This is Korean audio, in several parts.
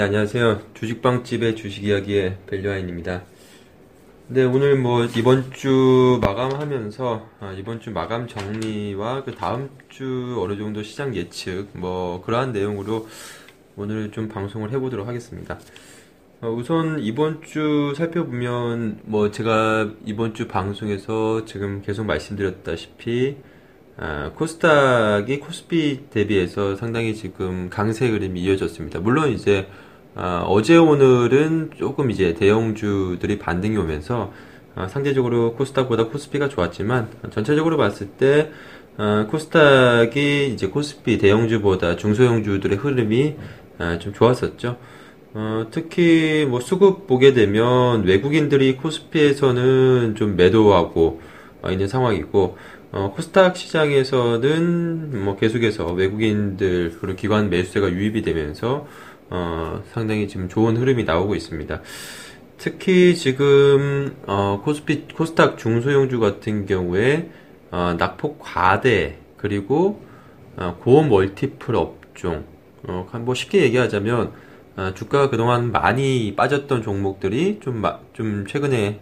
네, 안녕하세요. 주식빵집의 주식 이야기의 밸류아인입니다. 네, 오늘 뭐 이번 주 마감하면서 아, 이번 주 마감 정리와 그 다음 주 어느 정도 시장 예측 뭐 그러한 내용으로 오늘 좀 방송을 해보도록 하겠습니다. 어, 우선 이번 주 살펴보면 뭐 제가 이번 주 방송에서 지금 계속 말씀드렸다시피 아, 코스닥이 코스피 대비해서 상당히 지금 강세 흐름이 이어졌습니다. 물론 이제 아, 어제 오늘은 조금 이제 대형주들이 반등이 오면서 아, 상대적으로 코스닥보다 코스피가 좋았지만 전체적으로 봤을 때 아, 코스닥이 이제 코스피 대형주보다 중소형주들의 흐름이 아, 좀 좋았었죠. 어, 특히 뭐 수급 보게 되면 외국인들이 코스피에서는 좀 매도하고 어, 있는 상황이고 어, 코스닥 시장에서는 뭐 계속해서 외국인들 그리고 기관 매수세가 유입이 되면서 어, 상당히 지금 좋은 흐름이 나오고 있습니다. 특히 지금 어, 코스피 코스닥 중소형주 같은 경우에 어, 낙폭 과대 그리고 어, 고업 multiple 업종 어, 뭐 쉽게 얘기하자면 어, 주가가 그동안 많이 빠졌던 종목들이 좀, 좀 최근에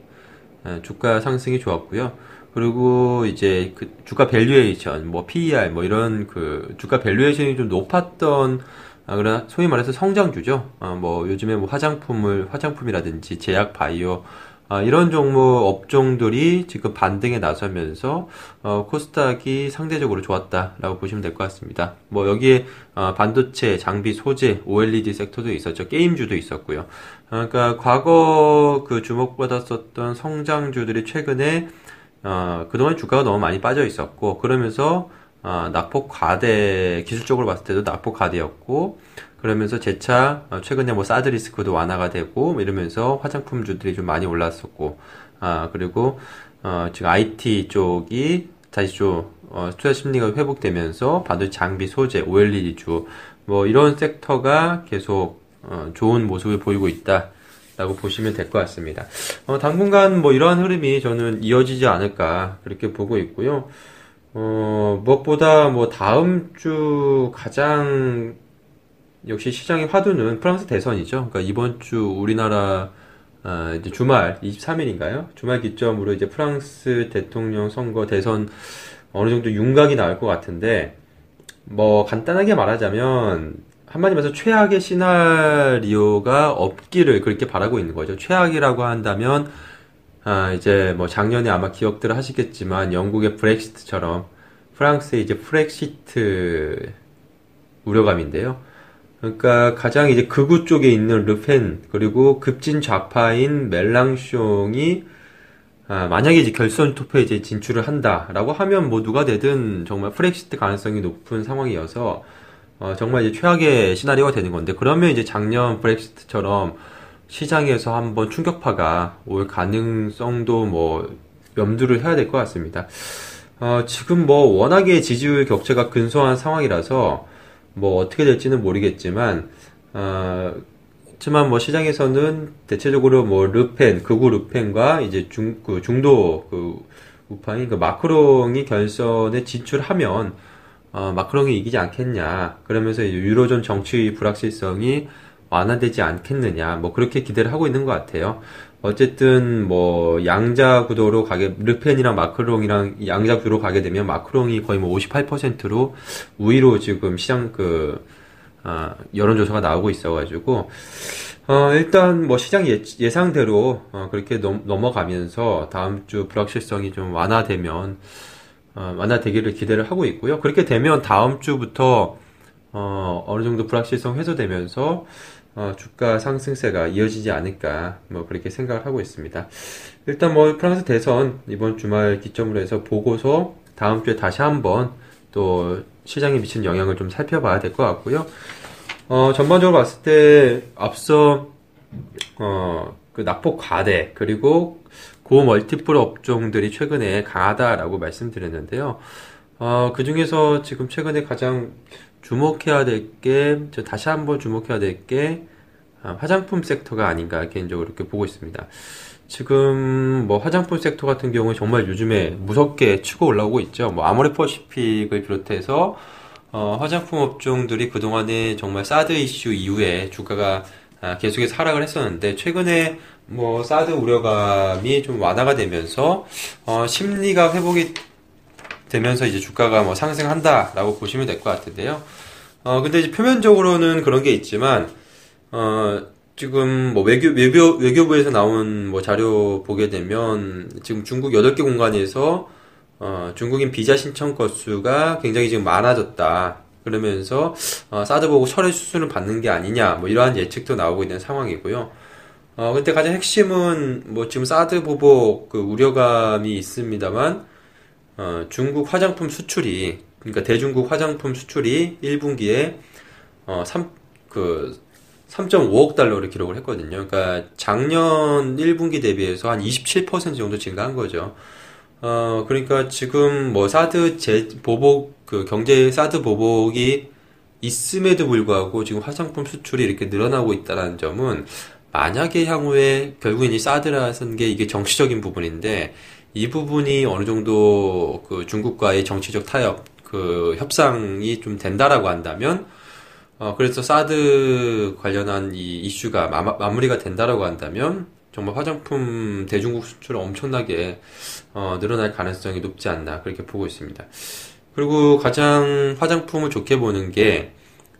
어, 주가 상승이 좋았고요. 그리고 이제 그 주가 valuation, 뭐 PER, 뭐 이런 그 주가 valuation이 좀 높았던 아, 그러나 소위 말해서 성장주죠. 아, 뭐 요즘에 뭐 화장품을 화장품이라든지 제약 바이오 아, 이런 종목 업종들이 지금 반등에 나서면서 어, 코스닥이 상대적으로 좋았다라고 보시면 될 것 같습니다. 뭐 여기에 어, 반도체, 장비, 소재, OLED 섹터도 있었죠. 게임주도 있었고요. 어, 그러니까 과거 그 주목받았었던 성장주들이 최근에 어, 그동안 주가가 너무 많이 빠져 있었고 그러면서 어, 낙폭 과대 기술적으로 봤을 때도 낙폭 과대였고 그러면서 재차 어, 최근에 뭐 사드 리스크도 완화가 되고 뭐 이러면서 화장품주들이 좀 많이 올랐었고 아 그리고 어, 지금 IT 쪽이 다시 좀 어, 투자 심리가 회복되면서 반도체 장비 소재 OLED 주뭐 이런 섹터가 계속 어, 좋은 모습을 보이고 있다. 라고 보시면 될 것 같습니다. 어, 당분간 뭐 이러한 흐름이 저는 이어지지 않을까 그렇게 보고 있고요. 어, 무엇보다 뭐 다음 주 가장 역시 시장의 화두는 프랑스 대선이죠. 그러니까 이번 주 우리나라 아, 이제 주말 23일인가요? 주말 기점으로 이제 프랑스 대통령 선거 대선 어느 정도 윤곽이 나올 것 같은데 뭐 간단하게 말하자면 한마디 말해서 최악의 시나리오가 없기를 그렇게 바라고 있는 거죠. 최악이라고 한다면 아, 이제 뭐 작년에 아마 기억들 하시겠지만 영국의 브렉시트처럼 프랑스의 이제 프렉시트 우려감인데요. 그러니까 가장 이제 극우 쪽에 있는 르펜 그리고 급진 좌파인 멜랑숑이 아, 만약에 이제 결선 투표에 이제 진출을 한다라고 하면 뭐 누가 되든 정말 프렉시트 가능성이 높은 상황이어서 어, 정말 이제 최악의 시나리오가 되는 건데 그러면 이제 작년 브렉시트처럼 시장에서 한번 충격파가 올 가능성도 뭐 염두를 해야 될 것 같습니다. 어, 지금 뭐 워낙에 지지율 격차가 근소한 상황이라서 뭐 어떻게 될지는 모르겠지만 어, 하지만 뭐 시장에서는 대체적으로 뭐 르펜 극우 르펜과 이제 중 그 중도 그 우파인 그 마크롱이 결선에 진출하면 어, 마크롱이 이기지 않겠냐 그러면서 유로존 정치 불확실성이 완화되지 않겠느냐 뭐 그렇게 기대를 하고 있는 것 같아요. 어쨌든 뭐 양자 구도로 가게 르펜이랑 마크롱이랑 양자 구도로 가게 되면 마크롱이 거의 뭐 58%로 우위로 지금 시장 그 아, 여론조사가 나오고 있어가지고 어, 일단 뭐 시장 예, 예상대로 어, 그렇게 넘, 넘어가면서 다음 주 불확실성이 좀 완화되면 어, 완화되기를 기대를 하고 있고요. 그렇게 되면 다음 주부터 어, 어느 정도 불확실성 해소되면서 어, 주가 상승세가 이어지지 않을까 뭐 그렇게 생각을 하고 있습니다. 일단 뭐 프랑스 대선 이번 주말 기점으로 해서 보고서 다음 주에 다시 한번 또 시장에 미친 영향을 좀 살펴봐야 될 것 같고요. 어, 전반적으로 봤을 때 앞서 어, 그 낙폭 과대 그리고 고 멀티플 업종들이 최근에 강하다라고 말씀드렸는데요. 어, 그 중에서 지금 최근에 가장 주목해야 될 게, 저 다시 한번 주목해야 될 게, 아, 화장품 섹터가 아닌가 개인적으로 이렇게 보고 있습니다. 지금 뭐 화장품 섹터 같은 경우에 정말 요즘에 무섭게 치고 올라오고 있죠. 뭐 아모레 퍼시픽을 비롯해서 어, 화장품 업종들이 그동안에 정말 사드 이슈 이후에 주가가 아, 계속해서 하락을 했었는데 최근에 뭐 사드 우려감이 좀 완화가 되면서 어, 심리가 회복이 되면서 이제 주가가 뭐 상승한다라고 보시면 될 것 같은데요. 어 근데 이제 표면적으로는 그런 게 있지만 어 지금 뭐 외교 외교 외교부에서 나온 뭐 자료 보게 되면 지금 중국 8개 공간에서 어 중국인 비자 신청 건수가 굉장히 지금 많아졌다. 그러면서 어, 사드 보고 철회 수순을 받는 게 아니냐 뭐 이러한 예측도 나오고 있는 상황이고요. 어 근데 가장 핵심은 뭐 지금 사드 보복 그 우려감이 있습니다만 어, 중국 화장품 수출이 그러니까 대중국 화장품 수출이 1분기에 어, 3, 그 3.5억 달러를 기록을 했거든요. 그러니까 작년 1분기 대비해서 한 27% 정도 증가한 거죠. 어, 그러니까 지금 뭐 사드 제 보복 그 경제 사드 보복이 있음에도 불구하고 지금 화장품 수출이 이렇게 늘어나고 있다는 점은 만약에 향후에 결국엔 이 사드라는 게 이게 정치적인 부분인데 이 부분이 어느 정도 그 중국과의 정치적 타협, 그 협상이 좀 된다라고 한다면, 어, 그래서 사드 관련한 이 이슈가 마, 마무리가 된다라고 한다면, 정말 화장품 대중국 수출 엄청나게, 어, 늘어날 가능성이 높지 않나, 그렇게 보고 있습니다. 그리고 가장 화장품을 좋게 보는 게,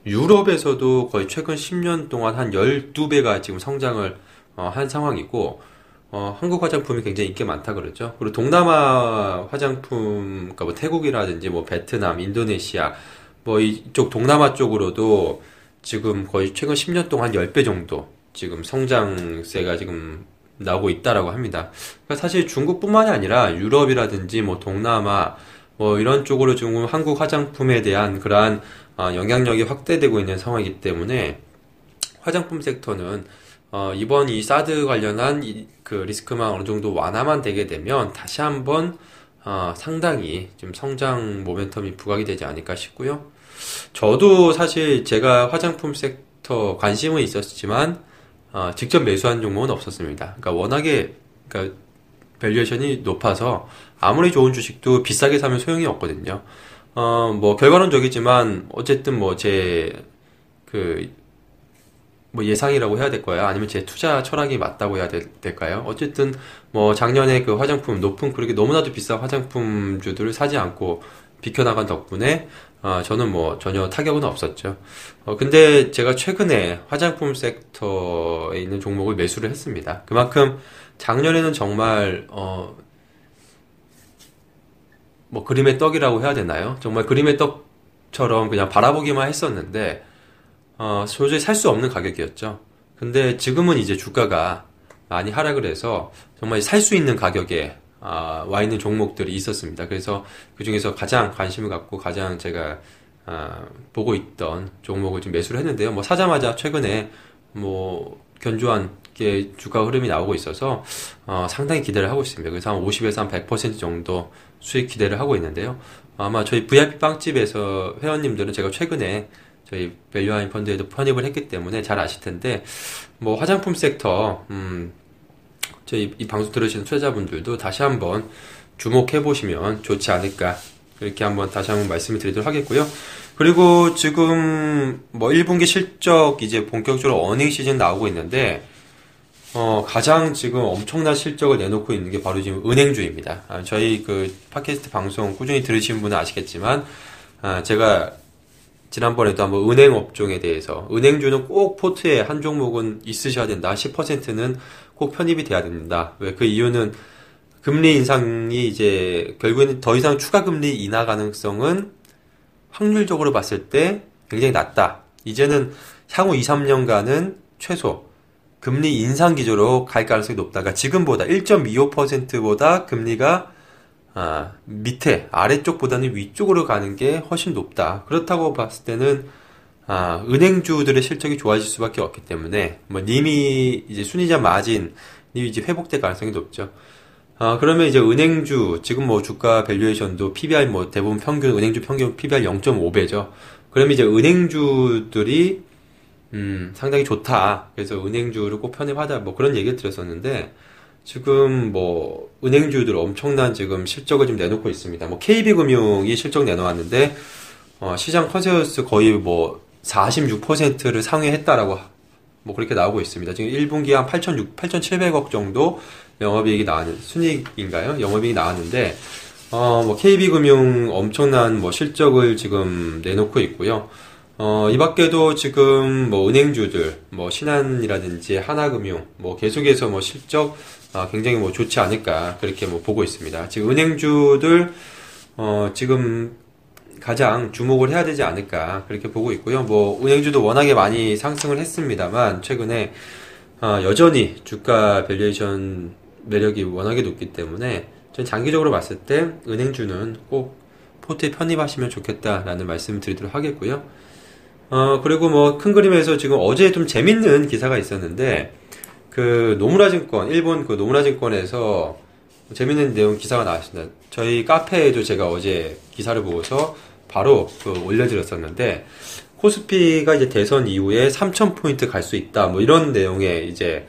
유럽에서도 거의 최근 10년 동안 한 12배가 지금 성장을 어, 한 상황이고, 어, 한국 화장품이 굉장히 인기 많다 그러죠. 그리고 동남아 화장품, 그러니까 뭐 태국이라든지 뭐 베트남, 인도네시아, 뭐 이쪽 동남아 쪽으로도 지금 거의 최근 10년 동안 10배 정도 지금 성장세가 지금 나오고 있다라고 합니다. 그러니까 사실 중국뿐만이 아니라 유럽이라든지 뭐 동남아 뭐 이런 쪽으로 지금 한국 화장품에 대한 그러한 어, 영향력이 확대되고 있는 상황이기 때문에 화장품 섹터는 어, 이번 이 사드 관련한 이, 그 리스크만 어느 정도 완화만 되게 되면 다시 한번 어, 상당히 좀 성장 모멘텀이 부각이 되지 않을까 싶고요. 저도 사실 제가 화장품 섹터 관심은 있었지만 어, 직접 매수한 종목은 없었습니다. 그러니까 워낙에 그러니까 valuation이 높아서 아무리 좋은 주식도 비싸게 사면 소용이 없거든요. 어, 뭐 결과론적이지만 어쨌든 뭐 제 그 뭐 예상이라고 해야 될까요? 아니면 제 투자 철학이 맞다고 해야 될, 까요 어쨌든 뭐 작년에 그 화장품 높은 그렇게 너무나도 비싼 화장품주들을 사지 않고 비켜나간 덕분에 어, 저는 뭐 전혀 타격은 없었죠. 어, 근데 제가 최근에 화장품 섹터에 있는 종목을 매수를 했습니다. 그만큼 작년에는 정말 어, 뭐 그림의 떡이라고 해야 되나요? 정말 그림의 떡처럼 그냥 바라보기만 했었는데 어, 도저히 살 수 없는 가격이었죠. 근데 지금은 이제 주가가 많이 하락을 해서 정말 살 수 있는 가격에 아, 와 있는 종목들이 있었습니다. 그래서 그 중에서 가장 관심을 갖고 가장 제가 아, 보고 있던 종목을 좀 매수를 했는데요. 뭐 사자마자 최근에 뭐 견조한 게 주가 흐름이 나오고 있어서 어, 상당히 기대를 하고 있습니다. 그래서 한 50에서 한 100% 정도 수익 기대를 하고 있는데요. 아마 저희 VIP 빵집에서 회원님들은 제가 최근에 저희 밸류하인 펀드에도 편입을 했기 때문에 잘 아실 텐데 뭐 화장품 섹터 음 저희 이 방송 들으시는 투자자분들도 다시 한번 주목해 보시면 좋지 않을까 이렇게 한번 다시 한번 말씀을 드리도록 하겠고요. 그리고 지금 뭐 1분기 실적 이제 본격적으로 어닝 시즌 나오고 있는데 어, 가장 지금 엄청난 실적을 내놓고 있는 게 바로 지금 은행주입니다. 아, 저희 그 팟캐스트 방송 꾸준히 들으신 분은 아시겠지만, 아, 제가 지난번에도 한번 은행 업종에 대해서 은행주는 꼭 포트에 한 종목은 있으셔야 된다. 10%는 꼭 편입이 돼야 된다. 왜 그 이유는 금리 인상이 이제 결국에는 더 이상 추가 금리 인하 가능성은 확률적으로 봤을 때 굉장히 낮다. 이제는 향후 2, 3년간은 최소 금리 인상 기조로 갈 가능성이 높다. 그러니까 지금보다 1.25%보다 금리가 아, 밑에 아래쪽보다는 위쪽으로 가는 게 훨씬 높다. 그렇다고 봤을 때는 아, 은행주들의 실적이 좋아질 수밖에 없기 때문에 뭐 님이 이제 순이자 마진이 이제 회복될 가능성이 높죠. 아, 그러면 이제 은행주 지금 뭐 주가 valuation도 PBR 뭐 대부분 평균 은행주 평균 PBR 0.5배죠. 그러면 이제 은행주들이 음, 상당히 좋다. 그래서 은행주를 꼭 편입하자. 뭐 그런 얘기를 드렸었는데 지금 뭐 은행주들 엄청난 지금 실적을 좀 내놓고 있습니다. 뭐 KB금융이 실적 내놓았는데 어, 시장 컨센서스 거의 뭐 46%를 상회했다라고 뭐 그렇게 나오고 있습니다. 지금 1분기 한 8,600, 8,700억 정도 영업이익이 나왔는 순이익인가요? 영업이익이 나왔는데 어, 뭐 KB금융 엄청난 뭐 실적을 지금 내놓고 있고요. 어, 이 밖에도 지금 뭐 은행주들, 뭐 신한이라든지 하나금융, 뭐 계속해서 뭐 실적 아, 굉장히 뭐 좋지 않을까 그렇게 뭐 보고 있습니다. 지금 은행주들 어, 지금 가장 주목을 해야 되지 않을까 그렇게 보고 있고요. 뭐 은행주도 워낙에 많이 상승을 했습니다만 최근에 어, 여전히 주가 valuation 매력이 워낙에 높기 때문에 전 장기적으로 봤을 때 은행주는 꼭 포트에 편입하시면 좋겠다라는 말씀을 드리도록 하겠고요. 어, 그리고 뭐 큰 그림에서 지금 어제 좀 재밌는 기사가 있었는데, 그 노무라 증권, 일본 그 노무라 증권에서 재밌는 내용 기사가 나왔습니다. 저희 카페에도 제가 어제 기사를 보고서 바로 그 올려드렸었는데, 코스피가 이제 대선 이후에 3,000포인트 갈 수 있다. 뭐 이런 내용의 이제,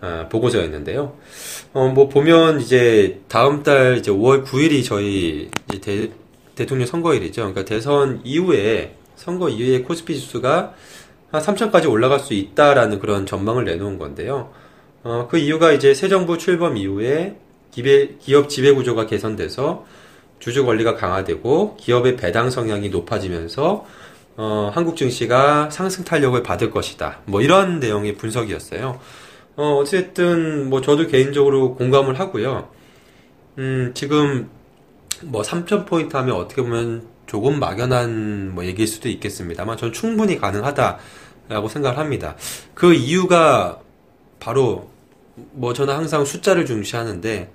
어, 보고서였는데요. 어, 뭐 보면 이제 다음 달 이제 5월 9일이 저희 이제 대, 대통령 선거일이죠. 그러니까 대선 이후에 선거 이후에 코스피 지수가 한 3천까지 올라갈 수 있다라는 그런 전망을 내놓은 건데요. 어, 그 이유가 이제 새 정부 출범 이후에 기배, 기업 지배 구조가 개선돼서 주주 권리가 강화되고 기업의 배당 성향이 높아지면서 어, 한국 증시가 상승 탄력을 받을 것이다. 뭐 이런 내용의 분석이었어요. 어, 어쨌든 뭐 저도 개인적으로 공감을 하고요. 음, 지금 뭐 3,000포인트 하면 어떻게 보면 조금 막연한 뭐 얘기일 수도 있겠습니다만 전 충분히 가능하다라고 생각을 합니다. 그 이유가 바로 뭐 저는 항상 숫자를 중시하는데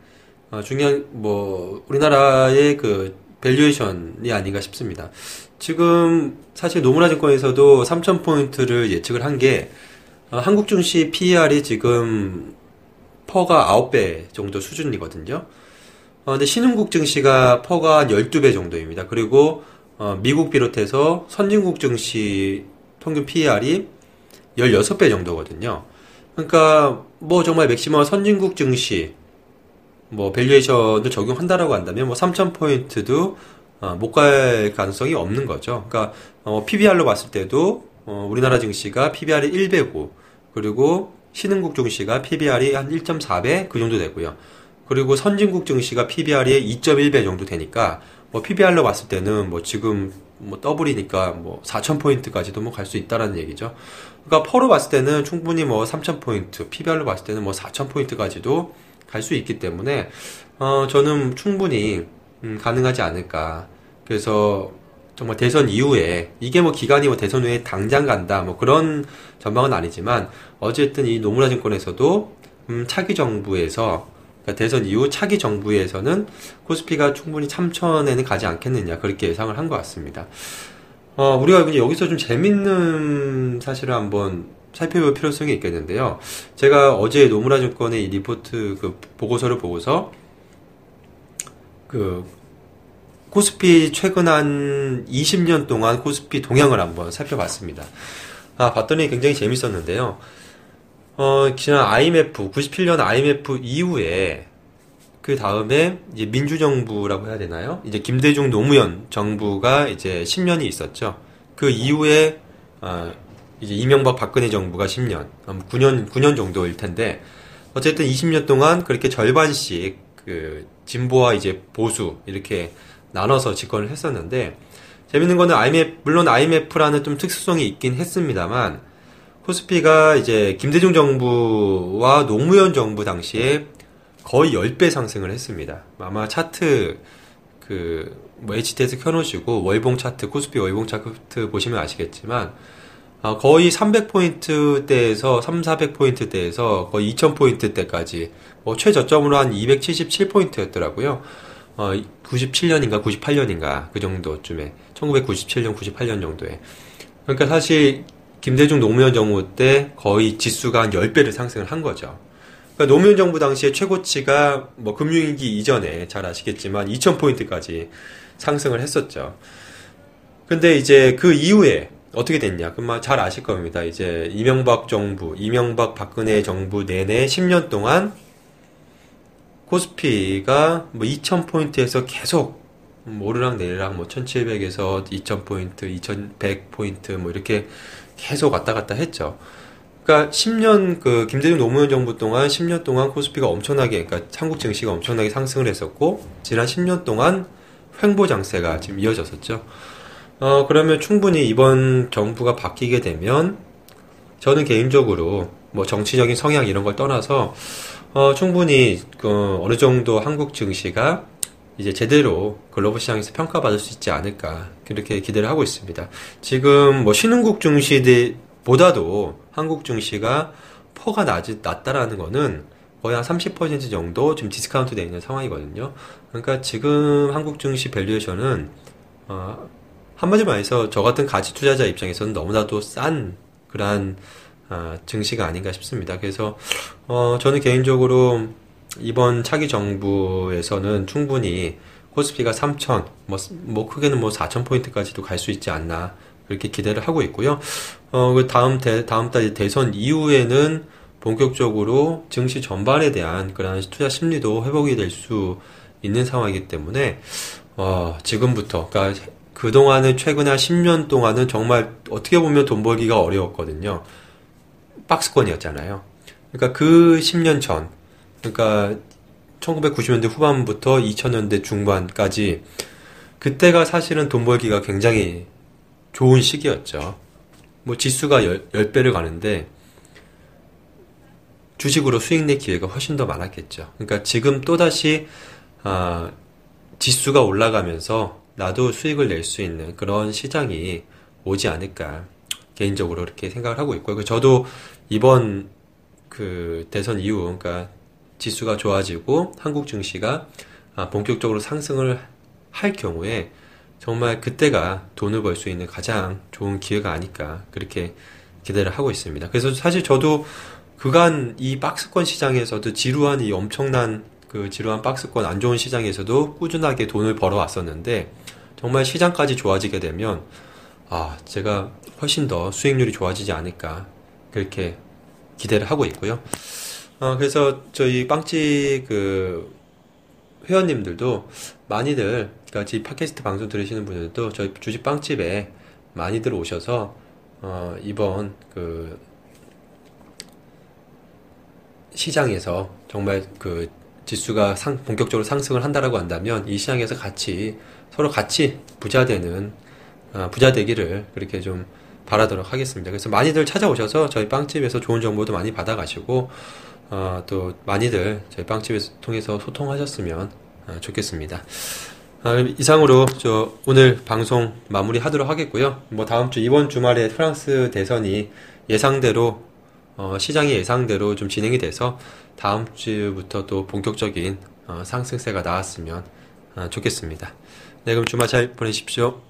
어, 중요한 뭐 우리나라의 그 valuation이 아닌가 싶습니다. 지금 사실 노무라 증권에서도 3,000포인트를 예측을 한게 어, 한국 증시 PER이 지금 PER가 9배 정도 수준이거든요. 어, 근데 신흥국 증시가 PER가 12배 정도입니다. 그리고 어, 미국 비롯해서 선진국 증시 평균 PER이 16배 정도거든요. 그러니까 뭐 정말 맥시멈 선진국 증시 뭐 valuation을 적용한다라고 한다면 뭐 3,000포인트도 어, 못갈 가능성이 없는 거죠. 그러니까 어, PBR로 봤을 때도 어, 우리나라 증시가 PBR이 1배고 그리고 신흥국 증시가 PBR이 한 1.4배 그 정도 되고요. 그리고 선진국 증시가 PBR이 2.1배 정도 되니까 뭐 PBR로 봤을 때는 뭐 지금 뭐 더블이니까 뭐 4,000포인트까지도 뭐 갈 수 있다라는 얘기죠. 그러니까 퍼로 봤을 때는 충분히 뭐 3,000포인트, PBR로 봤을 때는 뭐 4,000포인트까지도 갈 수 있기 때문에 어 저는 충분히 음 가능하지 않을까. 그래서 정말 대선 이후에 이게 뭐 기간이 뭐 대선 후에 당장 간다 뭐 그런 전망은 아니지만 어쨌든 이 노무라 증권에서도 음 차기 정부에서 그러니까 대선 이후 차기 정부에서는 코스피가 충분히 3천에는 가지 않겠느냐 그렇게 예상을 한 것 같습니다. 어, 우리가 여기서 좀 재밌는 사실을 한번 살펴볼 필요성이 있겠는데요. 제가 어제 노무라 증권의 이 리포트 그 보고서를 보고서 그 코스피 최근 한 20년 동안 코스피 동향을 한번 살펴봤습니다. 아, 봤더니 굉장히 재밌었는데요. 어, 지난 IMF, 97년 IMF 이후에 그 다음에 이제 민주정부라고 해야 되나요? 이제 김대중 노무현 정부가 이제 10년이 있었죠. 그 이후에 어, 이제 이명박 박근혜 정부가 10년, 9년 9년 정도일 텐데 어쨌든 20년 동안 그렇게 절반씩 그 진보와 이제 보수 이렇게 나눠서 집권을 했었는데 재밌는 거는 IMF 물론 IMF라는 좀 특수성이 있긴 했습니다만 코스피가 이제 김대중 정부와 노무현 정부 당시에 거의 10배 상승을 했습니다. 아마 차트 그뭐 HTS 켜놓으시고 월봉 차트 코스피 월봉 차트 보시면 아시겠지만 어, 거의 300포인트 대에서 3, 400포인트 대에서 거의 2000포인트 대까지 뭐 최저점으로 한 277포인트였더라고요. 어, 97년인가 98년인가 그 정도쯤에 1997년 98년 정도에 그러니까 사실 김대중 노무현 정부 때 거의 지수가 한 10배를 상승을 한 거죠. 그러니까 노무현 정부 당시에 최고치가 뭐 금융위기 이전에 잘 아시겠지만 2000포인트까지 상승을 했었죠. 근데 이제 그 이후에 어떻게 됐냐? 그만 잘 아실 겁니다. 이제 이명박 정부, 이명박 박근혜 정부 내내 10년 동안 코스피가 뭐 2000포인트에서 계속 뭐 오르락 내리락 뭐 1700에서 2000포인트, 2100포인트 뭐 이렇게 계속 왔다 갔다 했죠. 그러니까 10년 그 김대중 노무현 정부 동안 10년 동안 코스피가 엄청나게 그러니까 한국 증시가 엄청나게 상승을 했었고 지난 10년 동안 횡보 장세가 지금 이어졌었죠. 어 그러면 충분히 이번 정부가 바뀌게 되면 저는 개인적으로 뭐 정치적인 성향 이런 걸 떠나서 어 충분히 그 어느 정도 한국 증시가 이제 제대로 글로벌 시장에서 평가받을 수 있지 않을까 그렇게 기대를 하고 있습니다. 지금 뭐 신흥국 증시보다도 한국 증시가 PER가 낮, 낮다라는 거는 거의 한 30% 정도 지금 디스카운트 되어 있는 상황이거든요. 그러니까 지금 한국 증시 valuation은 어, 한마디로 말해서 저 같은 가치 투자자 입장에서는 너무나도 싼 그러한 어, 증시가 아닌가 싶습니다. 그래서 어, 저는 개인적으로 이번 차기 정부에서는 충분히 코스피가 3천, 뭐, 뭐 크게는 뭐 4천 포인트까지도 갈 수 있지 않나 그렇게 기대를 하고 있고요. 어, 그 다음 대, 다음 달 대선 이후에는 본격적으로 증시 전반에 대한 그런 투자 심리도 회복이 될 수 있는 상황이기 때문에 어, 지금부터 그러니까 그 동안은 최근에 한 10년 동안은 정말 어떻게 보면 돈 벌기가 어려웠거든요. 박스권이었잖아요. 그러니까 그 10년 전 그러니까 1990년대 후반부터 2000년대 중반까지 그때가 사실은 돈 벌기가 굉장히 좋은 시기였죠. 뭐 지수가 10, 배를 가는데 주식으로 수익 낼 기회가 훨씬 더 많았겠죠. 그러니까 지금 또다시 아, 지수가 올라가면서 나도 수익을 낼 수 있는 그런 시장이 오지 않을까 개인적으로 그렇게 생각을 하고 있고요. 저도 이번 그 대선 이후 그러니까 지수가 좋아지고 한국 증시가 아, 본격적으로 상승을 할 경우에 정말 그때가 돈을 벌 수 있는 가장 좋은 기회가 아닐까 그렇게 기대를 하고 있습니다. 그래서 사실 저도 그간 이 박스권 시장에서도 지루한 이 엄청난 그 지루한 박스권 안 좋은 시장에서도 꾸준하게 돈을 벌어 왔었는데 정말 시장까지 좋아지게 되면 아 제가 훨씬 더 수익률이 좋아지지 않을까 그렇게 기대를 하고 있고요. 어, 그래서 저희 빵집 그 회원님들도 많이들 그러니까 지 팟캐스트 방송 들으시는 분들도 저희 주식 빵집에 많이들 오셔서 어, 이번 그 시장에서 정말 그 지수가 상, 본격적으로 상승을 한다라고 한다면 이 시장에서 같이 서로 같이 부자 되는 어, 부자 되기를 그렇게 좀 바라도록 하겠습니다. 그래서 많이들 찾아오셔서 저희 빵집에서 좋은 정보도 많이 받아가시고 어, 또 많이들 저희 빵집을 통해서 소통하셨으면 어, 좋겠습니다. 아, 이상으로 저 오늘 방송 마무리하도록 하겠고요. 뭐 다음 주 이번 주말에 프랑스 대선이 예상대로 어, 시장의 예상대로 좀 진행이 돼서 다음 주부터 또 본격적인 어, 상승세가 나왔으면 어, 좋겠습니다. 네, 그럼 주말 잘 보내십시오.